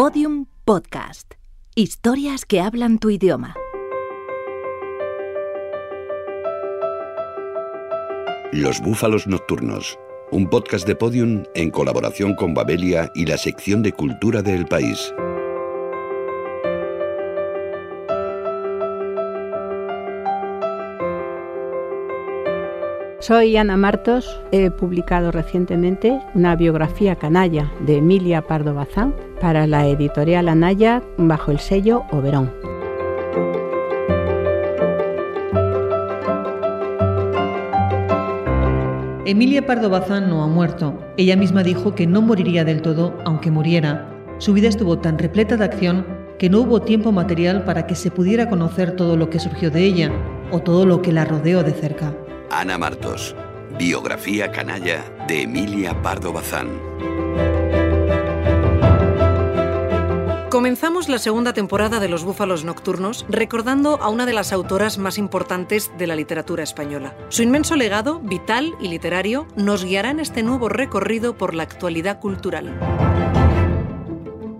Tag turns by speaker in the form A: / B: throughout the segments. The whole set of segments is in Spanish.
A: Podium Podcast. Historias que hablan tu idioma.
B: Los Búfalos Nocturnos, un podcast de Podium en colaboración con Babelia y la sección de cultura del país.
C: Soy Ana Martos, he publicado recientemente una biografía canalla de Emilia Pardo Bazán para la editorial Anaya bajo el sello Oberón.
D: Emilia Pardo Bazán no ha muerto. Ella misma dijo que no moriría del todo, aunque muriera. Su vida estuvo tan repleta de acción que no hubo tiempo material para que se pudiera conocer todo lo que surgió de ella o todo lo que la rodeó de cerca.
B: Ana Martos, biografía canalla de Emilia Pardo Bazán.
E: Comenzamos la segunda temporada de Los Búfalos Nocturnos recordando a una de las autoras más importantes de la literatura española. Su inmenso legado, vital y literario, nos guiará en este nuevo recorrido por la actualidad cultural.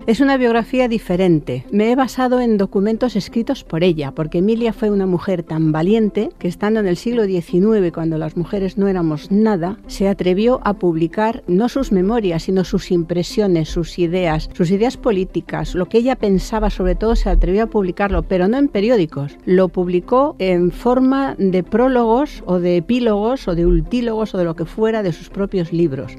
C: Es una biografía diferente. Me he basado en documentos escritos por ella, porque Emilia fue una mujer tan valiente que estando en el siglo XIX, cuando las mujeres no éramos nada, se atrevió a publicar no sus memorias, sino sus impresiones, sus ideas, sus ideas políticas, lo que ella pensaba sobre todo se atrevió a publicarlo, pero no en periódicos. Lo publicó en forma de prólogos o de epílogos o de ultílogos o de lo que fuera de sus propios libros.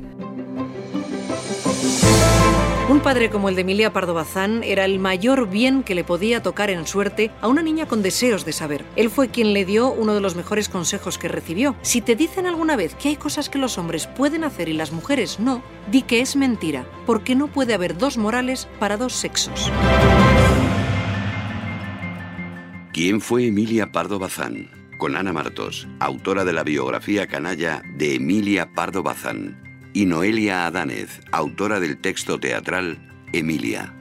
E: Un padre como el de Emilia Pardo Bazán era el mayor bien que le podía tocar en suerte a una niña con deseos de saber. Él fue quien le dio uno de los mejores consejos que recibió. Si te dicen alguna vez que hay cosas que los hombres pueden hacer y las mujeres no, di que es mentira, porque no puede haber dos morales para dos sexos.
B: ¿Quién fue Emilia Pardo Bazán? Con Ana Martos, autora de la biografía canalla de Emilia Pardo Bazán y Noelia Adánez, autora del texto teatral Emilia.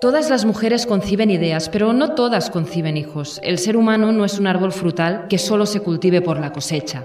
F: Todas las mujeres conciben ideas, pero no todas conciben hijos. El ser humano no es un árbol frutal que solo se cultive por la cosecha.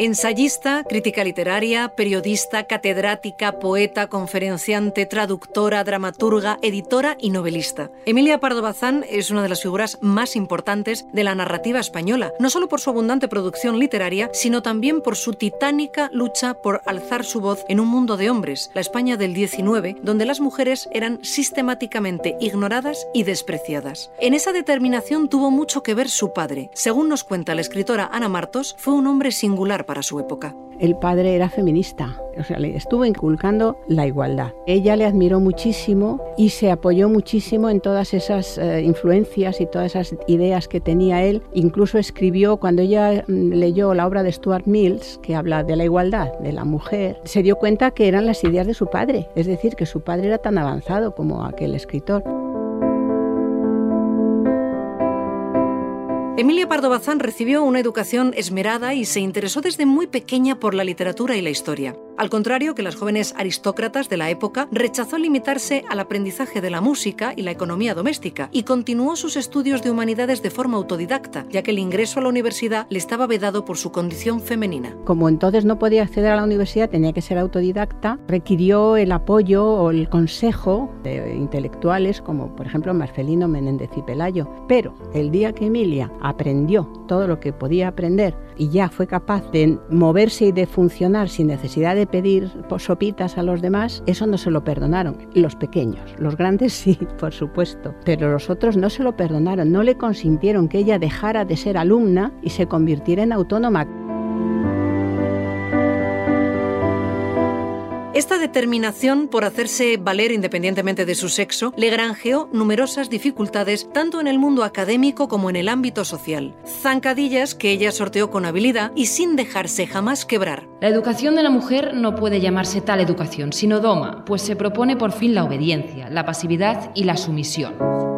E: Ensayista, crítica literaria, periodista, catedrática, poeta, conferenciante, traductora, dramaturga, editora y novelista. Emilia Pardo Bazán es una de las figuras más importantes de la narrativa española, no solo por su abundante producción literaria, sino también por su titánica lucha por alzar su voz en un mundo de hombres, la España del 19, donde las mujeres eran sistemáticamente ignoradas y despreciadas. En esa determinación tuvo mucho que ver su padre. Según nos cuenta la escritora Ana Martos, fue un hombre singular para su época.
C: El padre era feminista, o sea, le estuvo inculcando la igualdad. Ella le admiró muchísimo y se apoyó muchísimo en todas esas eh, influencias y todas esas ideas que tenía él. Incluso escribió, cuando ella mm, leyó la obra de Stuart Mills, que habla de la igualdad de la mujer, se dio cuenta que eran las ideas de su padre, es decir, que su padre era tan avanzado como aquel escritor.
E: Emilia Pardo Bazán recibió una educación esmerada y se interesó desde muy pequeña por la literatura y la historia. Al contrario que las jóvenes aristócratas de la época, rechazó limitarse al aprendizaje de la música y la economía doméstica y continuó sus estudios de humanidades de forma autodidacta, ya que el ingreso a la universidad le estaba vedado por su condición femenina.
C: Como entonces no podía acceder a la universidad, tenía que ser autodidacta, requirió el apoyo o el consejo de intelectuales como por ejemplo Marcelino Menéndez y Pelayo. Pero el día que Emilia aprendió todo lo que podía aprender y ya fue capaz de moverse y de funcionar sin necesidad de pedir sopitas a los demás, eso no se lo perdonaron. Los pequeños, los grandes sí, por supuesto, pero los otros no se lo perdonaron, no le consintieron que ella dejara de ser alumna y se convirtiera en autónoma.
E: Esta determinación por hacerse valer independientemente de su sexo le granjeó numerosas dificultades tanto en el mundo académico como en el ámbito social. Zancadillas que ella sorteó con habilidad y sin dejarse jamás quebrar.
F: La educación de la mujer no puede llamarse tal educación, sino doma, pues se propone por fin la obediencia, la pasividad y la sumisión.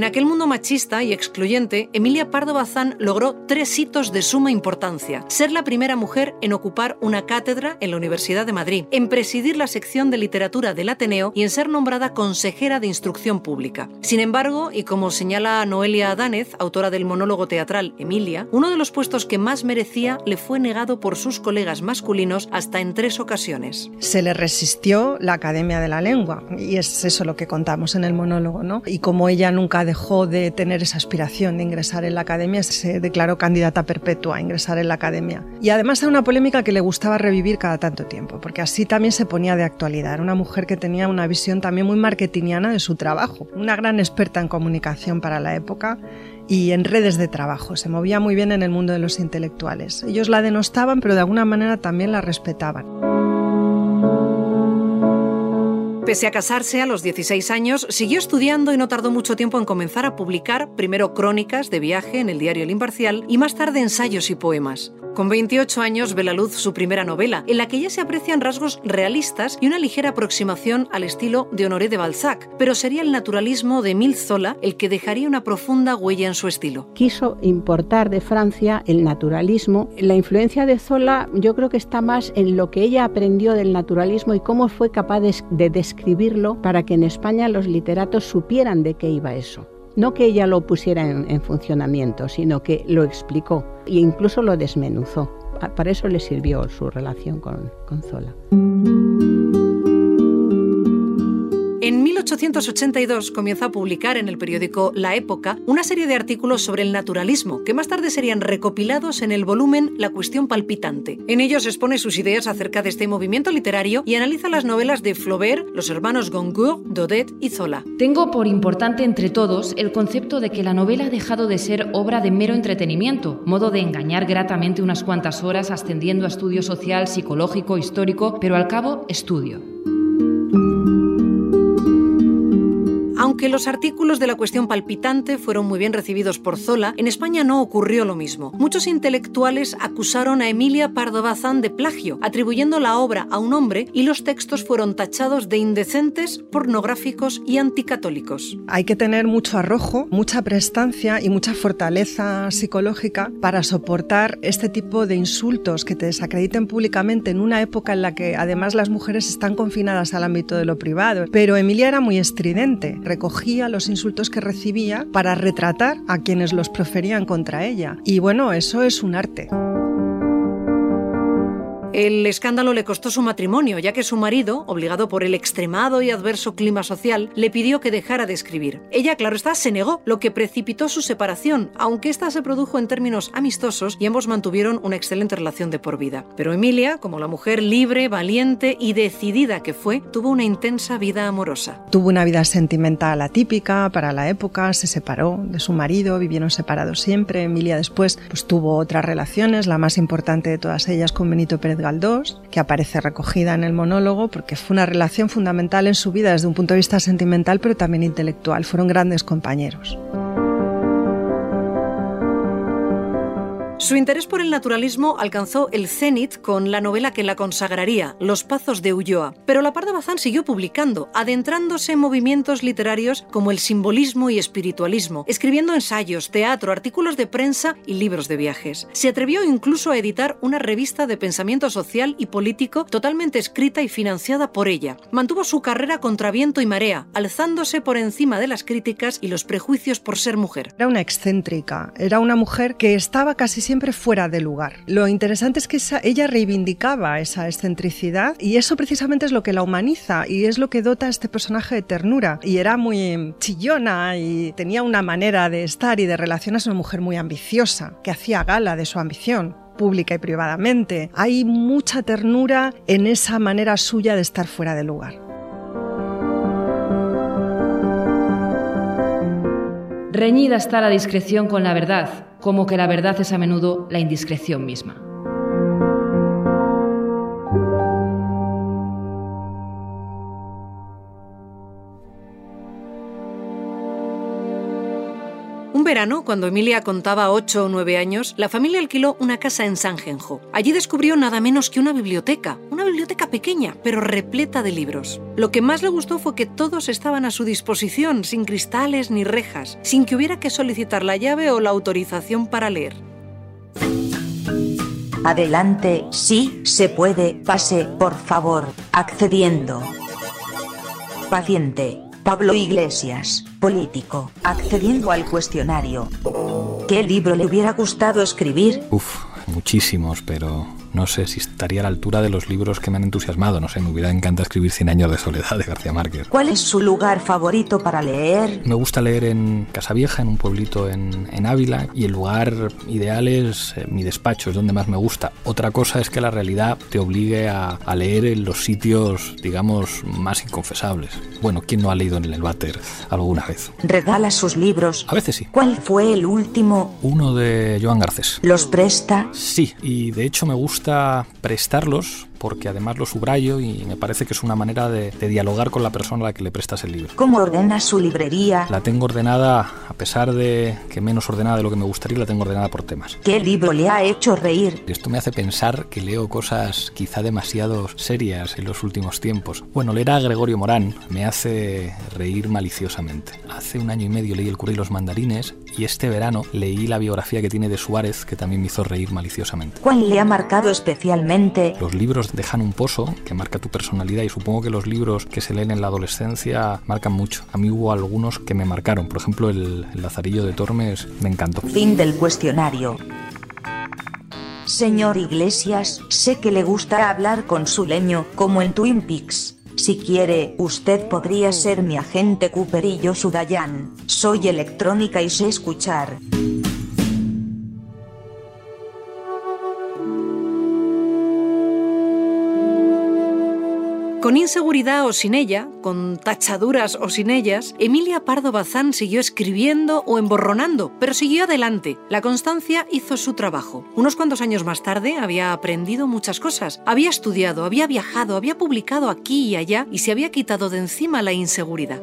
E: En aquel mundo machista y excluyente, Emilia Pardo Bazán logró tres hitos de suma importancia. Ser la primera mujer en ocupar una cátedra en la Universidad de Madrid, en presidir la sección de literatura del Ateneo y en ser nombrada consejera de instrucción pública. Sin embargo, y como señala Noelia Adánez, autora del monólogo teatral Emilia, uno de los puestos que más merecía le fue negado por sus colegas masculinos hasta en tres ocasiones.
G: Se le resistió la Academia de la Lengua y es eso lo que contamos en el monólogo, ¿no? Y como ella nunca dejó de tener esa aspiración de ingresar en la Academia, se declaró candidata perpetua a ingresar en la Academia. Y además era una polémica que le gustaba revivir cada tanto tiempo, porque así también se ponía de actualidad. Era una mujer que tenía una visión también muy marketingiana de su trabajo, una gran experta en comunicación para la época y en redes de trabajo. Se movía muy bien en el mundo de los intelectuales. Ellos la denostaban, pero de alguna manera también la respetaban.
E: Pese a casarse a los 16 años, siguió estudiando y no tardó mucho tiempo en comenzar a publicar primero crónicas de viaje en el diario El Imparcial y más tarde ensayos y poemas. Con 28 años ve la luz su primera novela, en la que ya se aprecian rasgos realistas y una ligera aproximación al estilo de Honoré de Balzac, pero sería el naturalismo de Emile Zola el que dejaría una profunda huella en su estilo.
C: Quiso importar de Francia el naturalismo. La influencia de Zola yo creo que está más en lo que ella aprendió del naturalismo y cómo fue capaz de describirlo para que en España los literatos supieran de qué iba eso. No que ella lo pusiera en, funcionamiento, sino que lo explicó e incluso lo desmenuzó. Para eso le sirvió su relación con, con Zola.
E: En 1882 comienza a publicar en el periódico La Época una serie de artículos sobre el naturalismo, que más tarde serían recopilados en el volumen La cuestión palpitante. En ellos expone sus ideas acerca de este movimiento literario y analiza las novelas de Flaubert, los hermanos Goncourt, Daudet y Zola.
F: Tengo por importante entre todos el concepto de que la novela ha dejado de ser obra de mero entretenimiento, modo de engañar gratamente unas cuantas horas ascendiendo a estudio social, psicológico, histórico, pero al cabo estudio.
E: Aunque los artículos de la cuestión palpitante fueron muy bien recibidos por Zola, en España no ocurrió lo mismo. Muchos intelectuales acusaron a Emilia Pardo Bazán de plagio, atribuyendo la obra a un hombre y los textos fueron tachados de indecentes, pornográficos y anticatólicos.
G: Hay que tener mucho arrojo, mucha prestancia y mucha fortaleza psicológica para soportar este tipo de insultos que te desacrediten públicamente en una época en la que además las mujeres están confinadas al ámbito de lo privado. Pero Emilia era muy estridente los insultos que recibía para retratar a quienes los proferían contra ella. Y bueno, eso es un arte.
E: El escándalo le costó su matrimonio, ya que su marido, obligado por el extremado y adverso clima social, le pidió que dejara de escribir. Ella, claro está, se negó, lo que precipitó su separación, aunque esta se produjo en términos amistosos y ambos mantuvieron una excelente relación de por vida. Pero Emilia, como la mujer libre, valiente y decidida que fue, tuvo una intensa vida amorosa.
G: Tuvo una vida sentimental atípica para la época, se separó de su marido, vivieron separados siempre. Emilia después pues, tuvo otras relaciones, la más importante de todas ellas con Benito Pérez Galdós, que aparece recogida en el monólogo porque fue una relación fundamental en su vida desde un punto de vista sentimental, pero también intelectual. Fueron grandes compañeros.
E: Su interés por el naturalismo alcanzó el cenit con la novela que la consagraría, Los Pazos de Ulloa. Pero la Parda Bazán siguió publicando, adentrándose en movimientos literarios como el simbolismo y espiritualismo, escribiendo ensayos, teatro, artículos de prensa y libros de viajes. Se atrevió incluso a editar una revista de pensamiento social y político totalmente escrita y financiada por ella. Mantuvo su carrera contra viento y marea, alzándose por encima de las críticas y los prejuicios por ser mujer.
G: Era una excéntrica, era una mujer que estaba casi siempre fuera de lugar. Lo interesante es que ella reivindicaba esa excentricidad y eso precisamente es lo que la humaniza y es lo que dota a este personaje de ternura. Y era muy chillona y tenía una manera de estar y de relacionarse, una mujer muy ambiciosa, que hacía gala de su ambición pública y privadamente. Hay mucha ternura en esa manera suya de estar fuera de lugar.
F: Reñida está la discreción con la verdad, como que la verdad es a menudo la indiscreción misma.
E: Verano, cuando Emilia contaba 8 o 9 años, la familia alquiló una casa en Sangenjo. Allí descubrió nada menos que una biblioteca, una biblioteca pequeña, pero repleta de libros. Lo que más le gustó fue que todos estaban a su disposición, sin cristales ni rejas, sin que hubiera que solicitar la llave o la autorización para leer.
H: Adelante, sí, se puede, pase, por favor, accediendo. Paciente, Pablo Iglesias, político, accediendo al cuestionario. ¿Qué libro le hubiera gustado escribir?
I: Uf, muchísimos, pero no sé si estaría a la altura de los libros que me han entusiasmado. No sé, me hubiera encantado escribir Cien años de soledad de García Márquez.
H: ¿Cuál es su lugar favorito para leer?
I: Me gusta leer en Casavieja, en un pueblito en, en Ávila, y el lugar ideal es eh, mi despacho, es donde más me gusta. Otra cosa es que la realidad te obligue a, a leer en los sitios, digamos, más inconfesables. Bueno, ¿quién no ha leído en el váter alguna vez?
H: ¿Regala sus libros?
I: A veces sí.
H: ¿Cuál fue el último?
I: Uno de Joan Garcés.
H: ¿Los presta?
I: Sí, y de hecho me gusta prestarlos porque además lo subrayo y me parece que es una manera de, de, dialogar con la persona a la que le prestas el libro.
H: ¿Cómo ordena su librería?
I: La tengo ordenada, pesar de que menos ordenada de lo que me gustaría, la tengo ordenada por temas.
H: ¿Qué libro le ha hecho reír?
I: Esto me hace pensar que leo cosas quizá demasiado serias en los últimos tiempos. Bueno, leer a Gregorio Morán me hace reír maliciosamente. Hace un año y medio leí El cura y los mandarines y este verano leí la biografía que tiene de Suárez que también me hizo reír maliciosamente.
H: ¿Cuál le ha marcado especialmente?
I: Los libros dejan un pozo que marca tu personalidad y supongo que los libros que se leen en la adolescencia marcan mucho. A mí hubo algunos que me marcaron, por ejemplo el, el Lazarillo de Tormes me encantó.
H: Fin del cuestionario. Señor Iglesias, sé que le gusta hablar con su leño, como en Twin Peaks. Si quiere, usted podría ser mi agente Cooper y yo. Soy electrónica y sé escuchar.
E: Con inseguridad o sin ella, con tachaduras o sin ellas, Emilia Pardo Bazán siguió escribiendo o emborronando, pero siguió adelante. La constancia hizo su trabajo. Unos cuantos años más tarde había aprendido muchas cosas. Había estudiado, había viajado, había publicado aquí y allá y se había quitado de encima la inseguridad.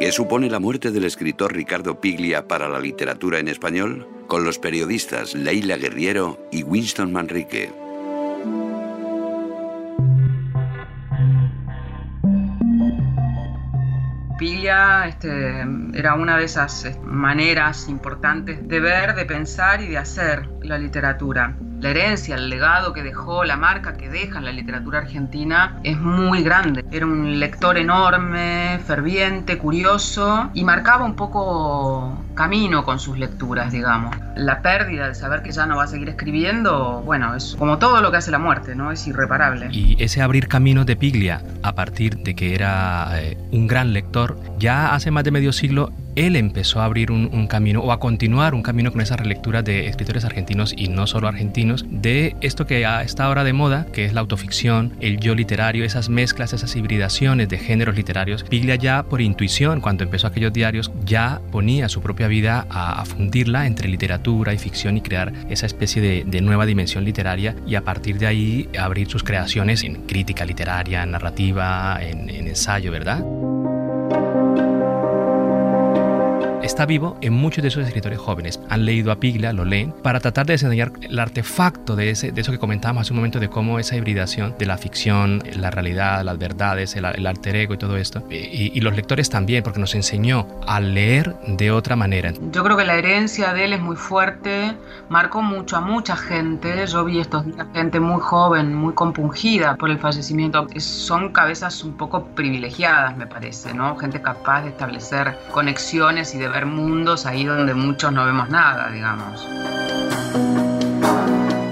B: ¿Qué supone la muerte del escritor Ricardo Piglia para la literatura en español? Con los periodistas Leila Guerriero y Winston Manrique.
J: Piglia este, era una de esas maneras importantes de ver, de pensar y de hacer la literatura. La herencia, el legado que dejó, la marca que deja en la literatura argentina es muy grande. Era un lector enorme, ferviente, curioso y marcaba un poco camino con sus lecturas, digamos. La pérdida de saber que ya no va a seguir escribiendo, bueno, es como todo lo que hace la muerte, ¿no? Es irreparable.
K: Y ese abrir caminos de Piglia, a partir de que era eh, un gran lector, ya hace más de medio siglo él empezó a abrir un, camino o a continuar un camino con esas relecturas de escritores argentinos y no solo argentinos, de esto que está ahora de moda, que es la autoficción, el yo literario, esas mezclas, esas hibridaciones de géneros literarios. Piglia ya por intuición, cuando empezó aquellos diarios, ya ponía su propia vida a, fundirla entre literatura y ficción y crear esa especie de, nueva dimensión literaria y a partir de ahí abrir sus creaciones en crítica literaria, narrativa, en ensayo, ¿verdad? Está vivo en muchos de esos escritores jóvenes. Han leído a Piglia, lo leen, para tratar de desentrañar el artefacto de, ese, de eso que comentábamos hace un momento, de cómo esa hibridación de la ficción, la realidad, las verdades, el, el alter ego y todo esto. Y, y, los lectores también, porque nos enseñó a leer de otra manera.
J: Yo creo que la herencia de él es muy fuerte, marcó mucho a mucha gente. Yo vi estos días gente muy joven, muy compungida por el fallecimiento. Son cabezas un poco privilegiadas, me parece, ¿no? Gente capaz de establecer conexiones y de ver mundos ahí donde muchos no vemos nada, digamos.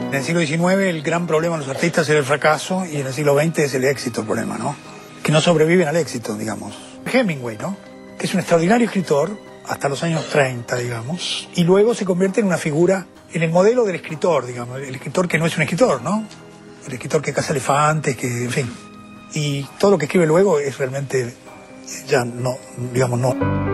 L: En el siglo XIX el gran problema de los artistas era el fracaso y en el siglo XX es el éxito el problema, ¿no? Que no sobreviven al éxito, digamos. Hemingway, ¿no? Es un extraordinario escritor hasta los años 30, digamos, y luego se convierte en una figura, en el modelo del escritor, digamos, el escritor que no es un escritor, ¿no? El escritor que caza elefantes, que, en fin. Y todo lo que escribe luego es realmente ya no, digamos, no.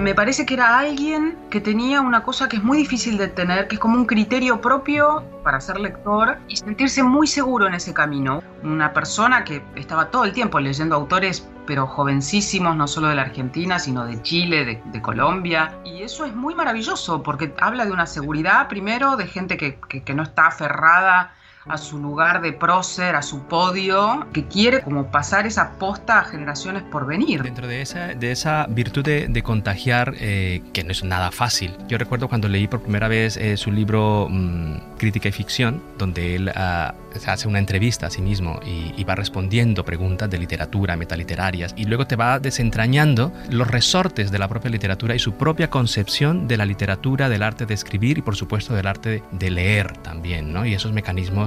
J: Me parece que era alguien que tenía una cosa que es muy difícil de tener, que es como un criterio propio para ser lector y sentirse muy seguro en ese camino. Una persona que estaba todo el tiempo leyendo autores pero jovencísimos, no solo de la Argentina, sino de Chile, de, Colombia. Y eso es muy maravilloso porque habla de una seguridad, primero, de gente que, que no está aferrada a su lugar de prócer, a su podio, que quiere como pasar esa posta a generaciones por venir.
K: Dentro de esa, de esa virtud de, contagiar, eh, que no es nada fácil. Yo recuerdo cuando leí por primera vez eh, su libro mm, Crítica y Ficción, donde él uh, hace una entrevista a sí mismo y, y, va respondiendo preguntas de literatura, metaliterarias, y luego te va desentrañando los resortes de la propia literatura y su propia concepción de la literatura, del arte de escribir y por supuesto del arte de, de leer también, ¿no? Y esos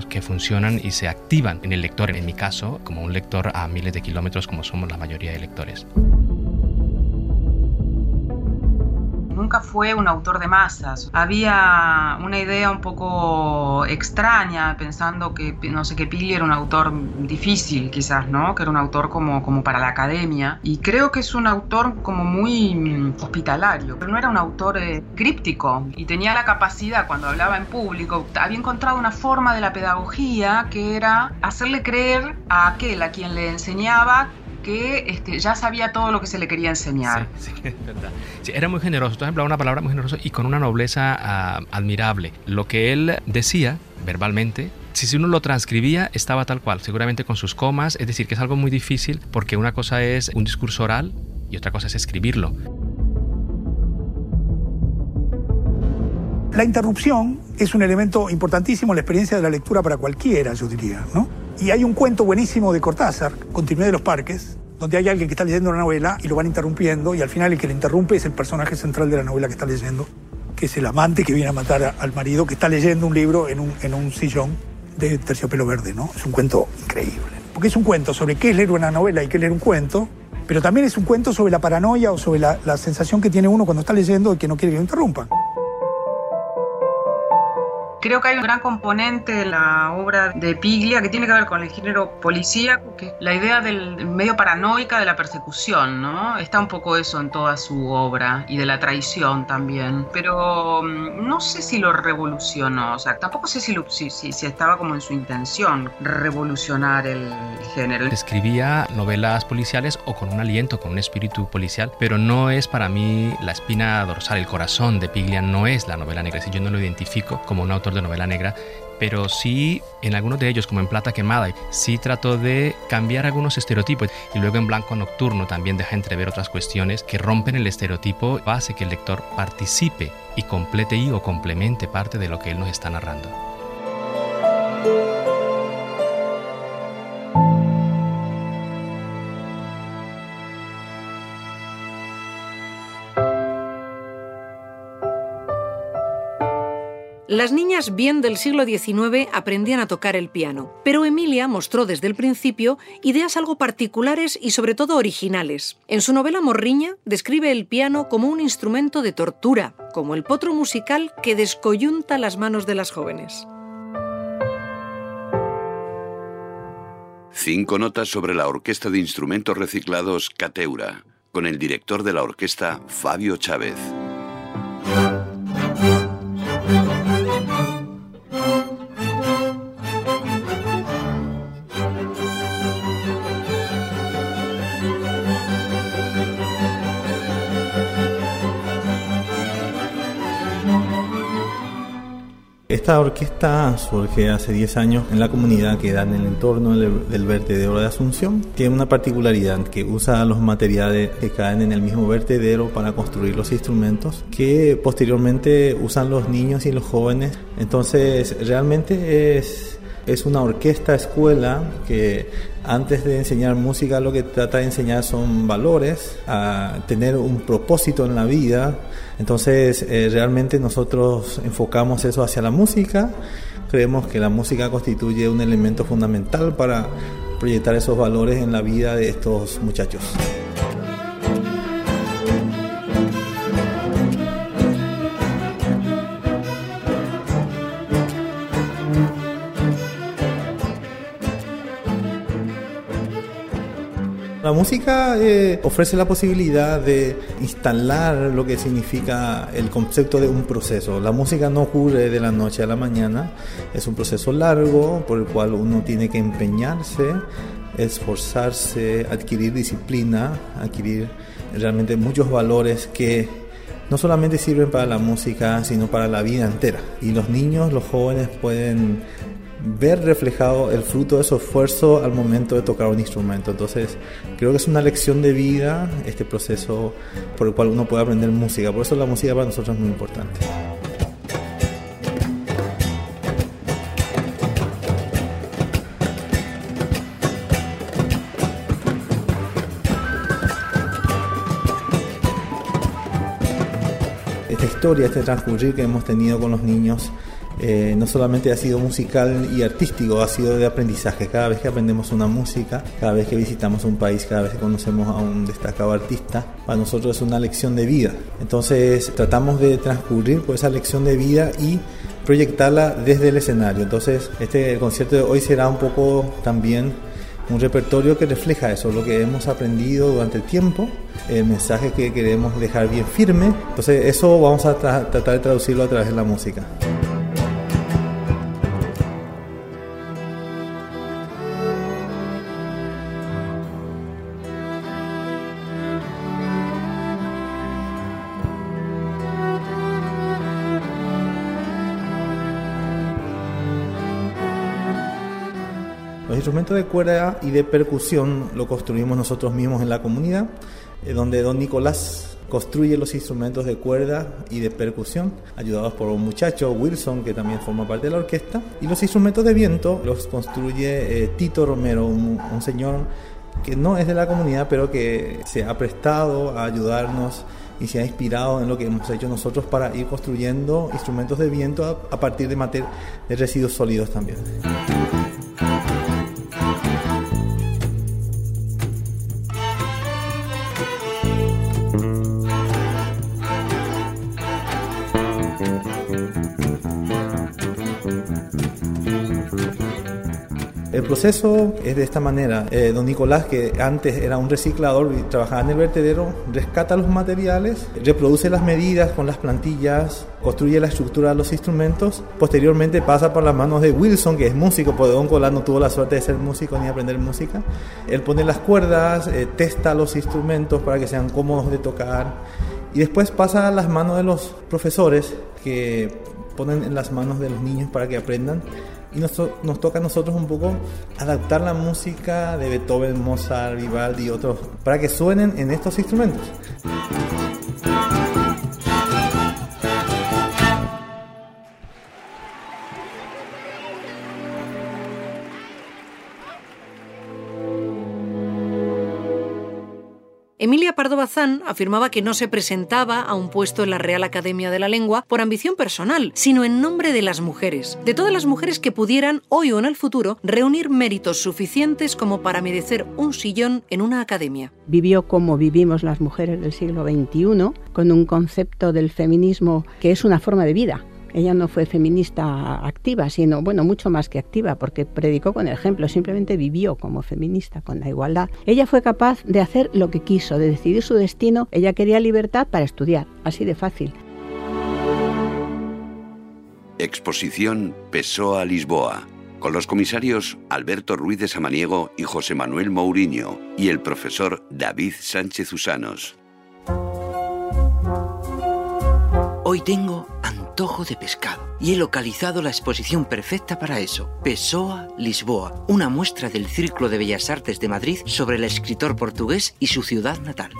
K: que funcionan y se activan en el lector, en mi caso, como un lector a miles de kilómetros como somos la mayoría de lectores.
J: Nunca fue un autor de masas. Había una idea un poco extraña, pensando que, no sé, que Pili era un autor difícil, quizás, ¿no? Que era un autor como, como para la academia. Y creo que es un autor como muy mm, hospitalario, pero no era un autor eh, críptico y tenía la capacidad, cuando hablaba en público, había encontrado una forma de la pedagogía que era hacerle creer a aquel a quien le enseñaba que este, ya sabía todo lo que se le quería enseñar.
K: Sí, sí, es verdad. era muy generoso, tú hablaba una palabra muy generosa y con una nobleza ah, admirable. Lo que él decía verbalmente si uno lo transcribía estaba tal cual, seguramente con sus comas, es decir, que es algo muy difícil porque una cosa es un discurso oral y otra cosa es escribirlo.
L: La interrupción es un elemento importantísimo en la experiencia de la lectura para cualquiera, yo diría, ¿no? Y hay un cuento buenísimo de Cortázar, Continuidad de los Parques, donde hay alguien que está leyendo una novela y lo van interrumpiendo y al final el que le interrumpe es el personaje central de la novela que está leyendo, que es el amante que viene a matar al marido que está leyendo un libro en un, en un sillón de terciopelo verde, ¿no? Es un cuento increíble. Porque es un cuento sobre qué es leer una novela y qué es leer un cuento, pero también es un cuento sobre la paranoia o sobre la, la sensación que tiene uno cuando está leyendo de que no quiere que lo interrumpan.
J: Creo que hay un gran componente en la obra de Piglia que tiene que ver con el género policíaco, que la idea del medio paranoica de la persecución, ¿no? Está un poco eso en toda su obra y de la traición también. Pero mm, no sé si lo revolucionó, o sea, tampoco sé si, si, si, estaba como en su intención revolucionar el género.
K: Escribía novelas policiales o con un aliento, con un espíritu policial, pero no es para mí la espina dorsal, el corazón de Piglia no es la novela negra, si yo no lo identifico como un autor de novela negra, pero sí en algunos de ellos, como en Plata Quemada, sí trató de cambiar algunos estereotipos y luego en Blanco Nocturno también deja entrever otras cuestiones que rompen el estereotipo, hace que el lector participe y complete y o complemente parte de lo que él nos está narrando.
E: Las niñas bien del siglo XIX aprendían a tocar el piano, pero Emilia mostró desde el principio ideas algo particulares y sobre todo originales. En su novela Morriña describe el piano como un instrumento de tortura, como el potro musical que descoyunta las manos de las jóvenes.
B: Cinco notas sobre la Orquesta de Instrumentos Reciclados Cateura, con el director de la orquesta Fabio Chávez.
M: Esta orquesta surge hace 10 años en la comunidad que da en el entorno del vertedero de Asunción. Tiene una particularidad que usa los materiales que caen en el mismo vertedero para construir los instrumentos que posteriormente usan los niños y los jóvenes. Entonces realmente es, es una orquesta escuela que antes de enseñar música lo que trata de enseñar son valores, a tener un propósito en la vida. Entonces eh, realmente nosotros enfocamos eso hacia la música. Creemos que la música constituye un elemento fundamental para proyectar esos valores en la vida de estos muchachos. Música eh, ofrece la posibilidad de instalar lo que significa el concepto de un proceso. La música no ocurre de la noche a la mañana, es un proceso largo por el cual uno tiene que empeñarse esforzarse, adquirir disciplina, adquirir realmente muchos valores que no solamente sirven para la música, sino para la vida entera. Y los niños, los jóvenes pueden ver reflejado el fruto de su esfuerzo al momento de tocar un instrumento. Entonces, creo que es una lección de vida este proceso por el cual uno puede aprender música. Por eso la música para nosotros es muy importante. Esta historia, este transcurrir que hemos tenido con los niños, eh, no solamente ha sido musical y artístico, ha sido de aprendizaje. Cada vez que aprendemos una música, cada vez que visitamos un país, cada vez que conocemos a un destacado artista, para nosotros es una lección de vida. Entonces tratamos de transcurrir por esa lección de vida y proyectarla desde el escenario. Entonces este concierto de hoy será un poco también un repertorio que refleja eso, lo que hemos aprendido durante el tiempo, el mensaje que queremos dejar bien firme. Entonces eso vamos a tratar de traducirlo a través de la música. Los instrumentos de cuerda y de percusión lo construimos nosotros mismos en la comunidad, eh, donde don Nicolás construye los instrumentos de cuerda y de percusión, ayudados por un muchacho, Wilson, que también forma parte de la orquesta, y los instrumentos de viento los construye eh, Tito Romero, un, un señor que no es de la comunidad, pero que se ha prestado a ayudarnos y se ha inspirado en lo que hemos hecho nosotros para ir construyendo instrumentos de viento a partir de, mater de residuos sólidos también. El proceso es de esta manera. Eh, don Nicolás, que antes era un reciclador y trabajaba en el vertedero, rescata los materiales, reproduce las medidas con las plantillas, construye la estructura de los instrumentos. Posteriormente pasa por las manos de Wilson, que es músico, porque don Nicolás no tuvo la suerte de ser músico ni aprender música. Él pone las cuerdas, eh, testa los instrumentos para que sean cómodos de tocar. Y después pasa a las manos de los profesores que ponen en las manos de los niños para que aprendan y nos, toca a nosotros un poco adaptar la música de Beethoven, Mozart, Vivaldi y otros para que suenen en estos instrumentos.
E: Emilia Pardo Bazán afirmaba que no se presentaba a un puesto en la Real Academia de la Lengua por ambición personal, sino en nombre de las mujeres, de todas las mujeres que pudieran, hoy o en el futuro, reunir méritos suficientes como para merecer un sillón en una academia.
C: Vivió como vivimos las mujeres del siglo XXI, con un concepto del feminismo que es una forma de vida, ella no fue feminista activa, sino, bueno, mucho más que activa, porque predicó con el ejemplo, simplemente vivió como feminista, con la igualdad. Ella fue capaz de hacer lo que quiso, de decidir su destino. Ella quería libertad para estudiar, así de fácil.
B: Exposición Pessoa Lisboa, con los comisarios Alberto Ruiz de Samaniego y José Manuel Mourinho, y el profesor David Sánchez Usanos.
N: Hoy tengo antojo de pescado y he localizado la exposición perfecta para eso. Pessoa Lisboa, una muestra del Círculo de Bellas Artes de Madrid sobre el escritor portugués y su ciudad natal.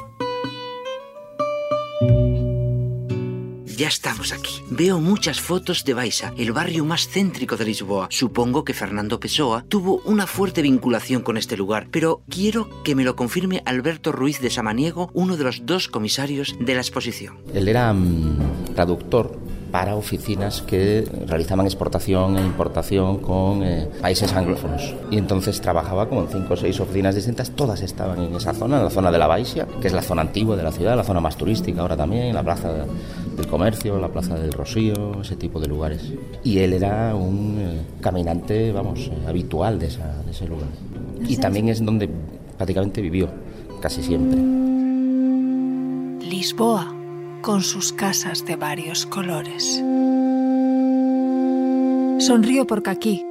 N: Ya estamos aquí. Veo muchas fotos de Baixa, el barrio más céntrico de Lisboa. Supongo que Fernando Pessoa tuvo una fuerte vinculación con este lugar, pero quiero que me lo confirme Alberto Ruiz de Samaniego, uno de los dos comisarios de la exposición.
O: Él era um, traductor para oficinas que realizaban exportación e importación con eh, países anglófonos. Y entonces trabajaba como en cinco o seis oficinas distintas, todas estaban en esa zona, en la zona de la Baixa, que es la zona antigua de la ciudad, la zona más turística ahora también, la plaza del comercio, la plaza del Rocío, ese tipo de lugares. Y él era un eh, caminante, vamos, eh, habitual de, esa, de ese lugar. Y también es donde prácticamente vivió, casi siempre.
P: Lisboa con sus casas de varios colores. Sonrío porque aquí,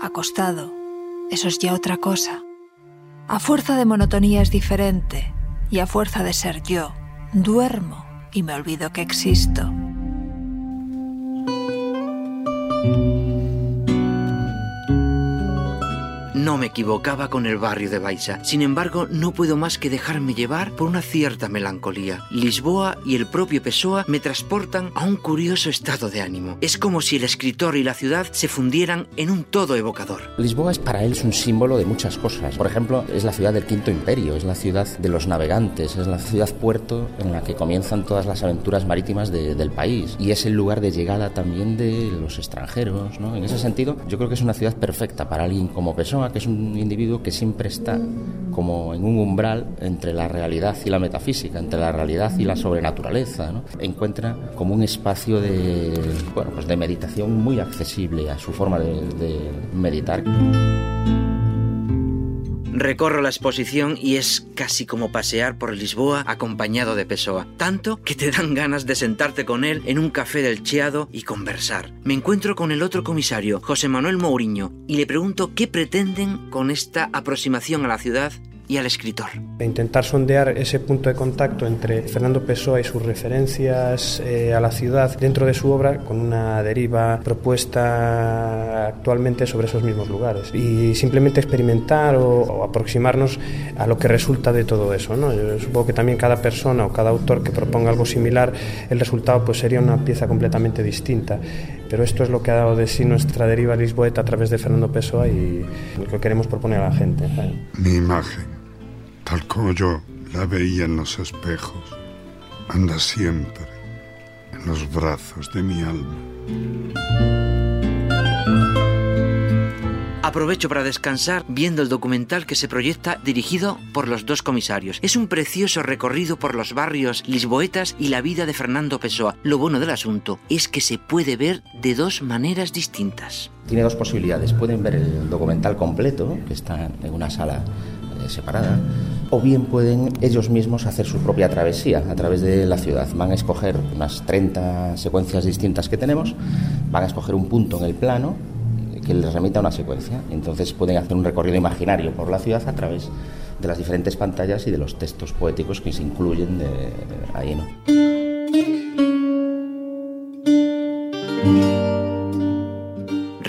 P: acostado, eso es ya otra cosa. A fuerza de monotonía es diferente y a fuerza de ser yo, duermo y me olvido que existo.
N: Equivocaba con el barrio de Baixa. Sin embargo, no puedo más que dejarme llevar por una cierta melancolía. Lisboa y el propio Pessoa me transportan a un curioso estado de ánimo. Es como si el escritor y la ciudad se fundieran en un todo evocador.
O: Lisboa es para él un símbolo de muchas cosas. Por ejemplo, es la ciudad del Quinto Imperio, es la ciudad de los navegantes, es la ciudad puerto en la que comienzan todas las aventuras marítimas de- del país y es el lugar de llegada también de los extranjeros. ¿no? En ese sentido, yo creo que es una ciudad perfecta para alguien como Pessoa, que es un individuo que siempre está como en un umbral entre la realidad y la metafísica, entre la realidad y la sobrenaturaleza. Encuentra como un espacio de, bueno, pues de meditación muy accesible a su forma de meditar.
N: Recorro la exposición y es casi como pasear por Lisboa acompañado de Pessoa. Tanto que te dan ganas de sentarte con él en un café del Chiado y conversar. Me encuentro con el otro comisario, José Manuel Mourinho, y le pregunto qué pretenden con esta aproximación a la ciudad y al escritor.
Q: Intentar sondear ese punto de contacto entre Fernando Pessoa y sus referencias eh, a la ciudad dentro de su obra con una deriva propuesta actualmente sobre esos mismos lugares y simplemente experimentar o, o aproximarnos a lo que resulta de todo eso. ¿no? Yo supongo que también cada persona o cada autor que proponga algo similar, el resultado pues sería una pieza completamente distinta. Pero esto es lo que ha dado de sí nuestra deriva lisboeta a través de Fernando Pessoa y lo que queremos proponer a la gente. ¿sabes?
R: Mi imagen, tal como yo la veía en los espejos, anda siempre en los brazos de mi alma.
N: Aprovecho para descansar viendo el documental que se proyecta dirigido por los dos comisarios. Es un precioso recorrido por los barrios lisboetas y la vida de Fernando Pessoa. Lo bueno del asunto es que se puede ver de dos maneras distintas.
O: Tiene dos posibilidades. Pueden ver el documental completo, que está en una sala eh, separada, o bien pueden ellos mismos hacer su propia travesía a través de la ciudad. Van a escoger unas 30 secuencias distintas que tenemos, van a escoger un punto en el plano que les remita a una secuencia. Entonces pueden hacer un recorrido imaginario por la ciudad a través de las diferentes pantallas y de los textos poéticos que se incluyen ahí.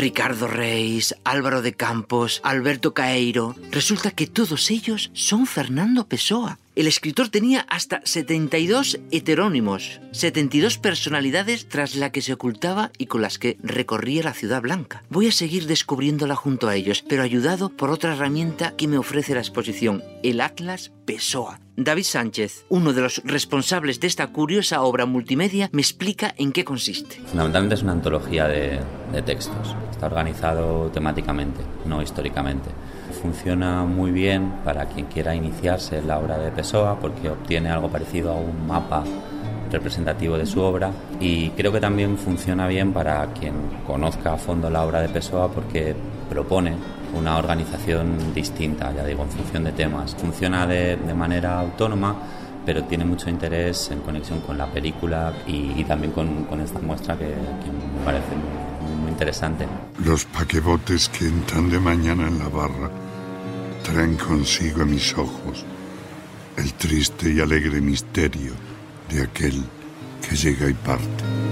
N: Ricardo Reis, Álvaro de Campos, Alberto Caeiro. Resulta que todos ellos son Fernando Pessoa. El escritor tenía hasta 72 heterónimos, 72 personalidades tras la que se ocultaba y con las que recorría la ciudad blanca. Voy a seguir descubriéndola junto a ellos, pero ayudado por otra herramienta que me ofrece la exposición, el Atlas Pessoa. David Sánchez, uno de los responsables de esta curiosa obra multimedia, me explica en qué consiste.
S: Fundamentalmente es una antología de, de textos. Está organizado temáticamente, no históricamente. Funciona muy bien para quien quiera iniciarse en la obra de Pessoa porque obtiene algo parecido a un mapa representativo de su obra y creo que también funciona bien para quien conozca a fondo la obra de Pessoa porque propone una organización distinta, ya digo, en función de temas. Funciona de, de manera autónoma pero tiene mucho interés en conexión con la película y, y también con, con, esta muestra que, que me parece muy,
R: Los paquebotes que entran de mañana en la barra traen consigo a mis ojos el triste y alegre misterio de aquel que llega y parte.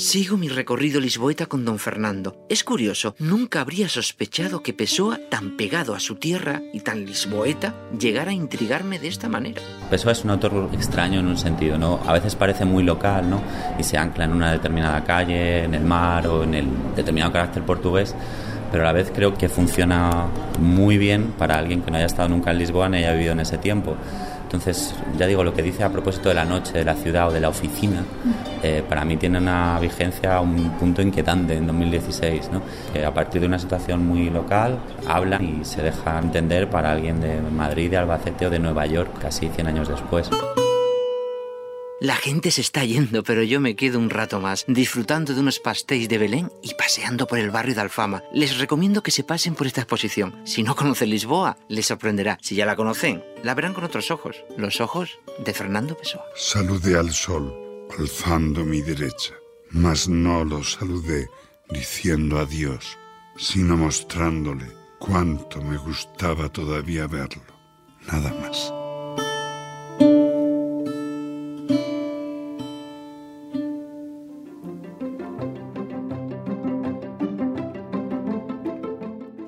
N: Sigo mi recorrido lisboeta con don Fernando. Es curioso, nunca habría sospechado que Pessoa, tan pegado a su tierra y tan lisboeta, llegara a intrigarme de esta manera.
S: Pessoa es un autor extraño en un sentido, ¿no? A veces parece muy local, ¿no? Y se ancla en una determinada calle, en el mar o en el determinado carácter portugués, pero a la vez creo que funciona muy bien para alguien que no haya estado nunca en Lisboa ni haya vivido en ese tiempo. Entonces, ya digo, lo que dice a propósito de la noche, de la ciudad o de la oficina, eh, para mí tiene una vigencia un punto inquietante en 2016, ¿no? Que a partir de una situación muy local, habla y se deja entender para alguien de Madrid, de Albacete o de Nueva York, casi 100 años después.
N: La gente se está yendo, pero yo me quedo un rato más, disfrutando de unos pastéis de Belén y paseando por el barrio de Alfama. Les recomiendo que se pasen por esta exposición. Si no conocen Lisboa, les sorprenderá. Si ya la conocen, la verán con otros ojos, los ojos de Fernando Pessoa.
R: Saludé al sol, alzando mi derecha, mas no lo saludé diciendo adiós, sino mostrándole cuánto me gustaba todavía verlo. Nada más.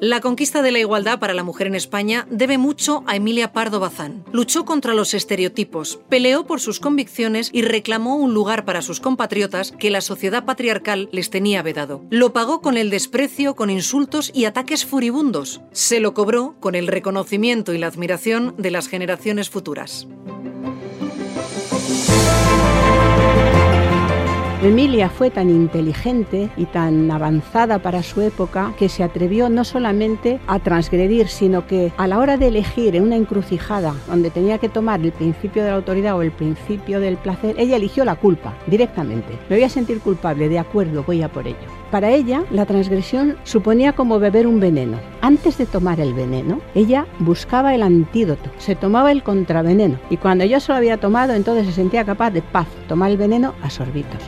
E: La conquista de la igualdad para la mujer en España debe mucho a Emilia Pardo Bazán. Luchó contra los estereotipos, peleó por sus convicciones y reclamó un lugar para sus compatriotas que la sociedad patriarcal les tenía vedado. Lo pagó con el desprecio, con insultos y ataques furibundos. Se lo cobró con el reconocimiento y la admiración de las generaciones futuras.
C: Emilia fue tan inteligente y tan avanzada para su época que se atrevió no solamente a transgredir, sino que a la hora de elegir en una encrucijada donde tenía que tomar el principio de la autoridad o el principio del placer, ella eligió la culpa directamente. Me voy a sentir culpable, de acuerdo, voy a por ello. Para ella, la transgresión suponía como beber un veneno. Antes de tomar el veneno, ella buscaba el antídoto, se tomaba el contraveneno y cuando ya se lo había tomado, entonces se sentía capaz de paz, tomar el veneno a sorbitos.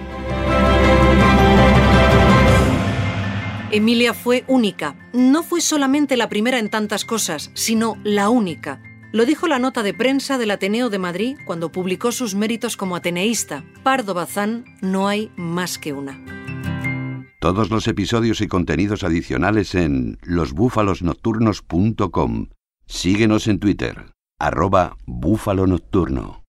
E: Emilia fue única. No fue solamente la primera en tantas cosas, sino la única. Lo dijo la nota de prensa del Ateneo de Madrid cuando publicó sus méritos como ateneísta. Pardo Bazán no hay más que una.
B: Todos los episodios y contenidos adicionales en losbúfalosnocturnos.com. Síguenos en Twitter, arroba búfalo nocturno.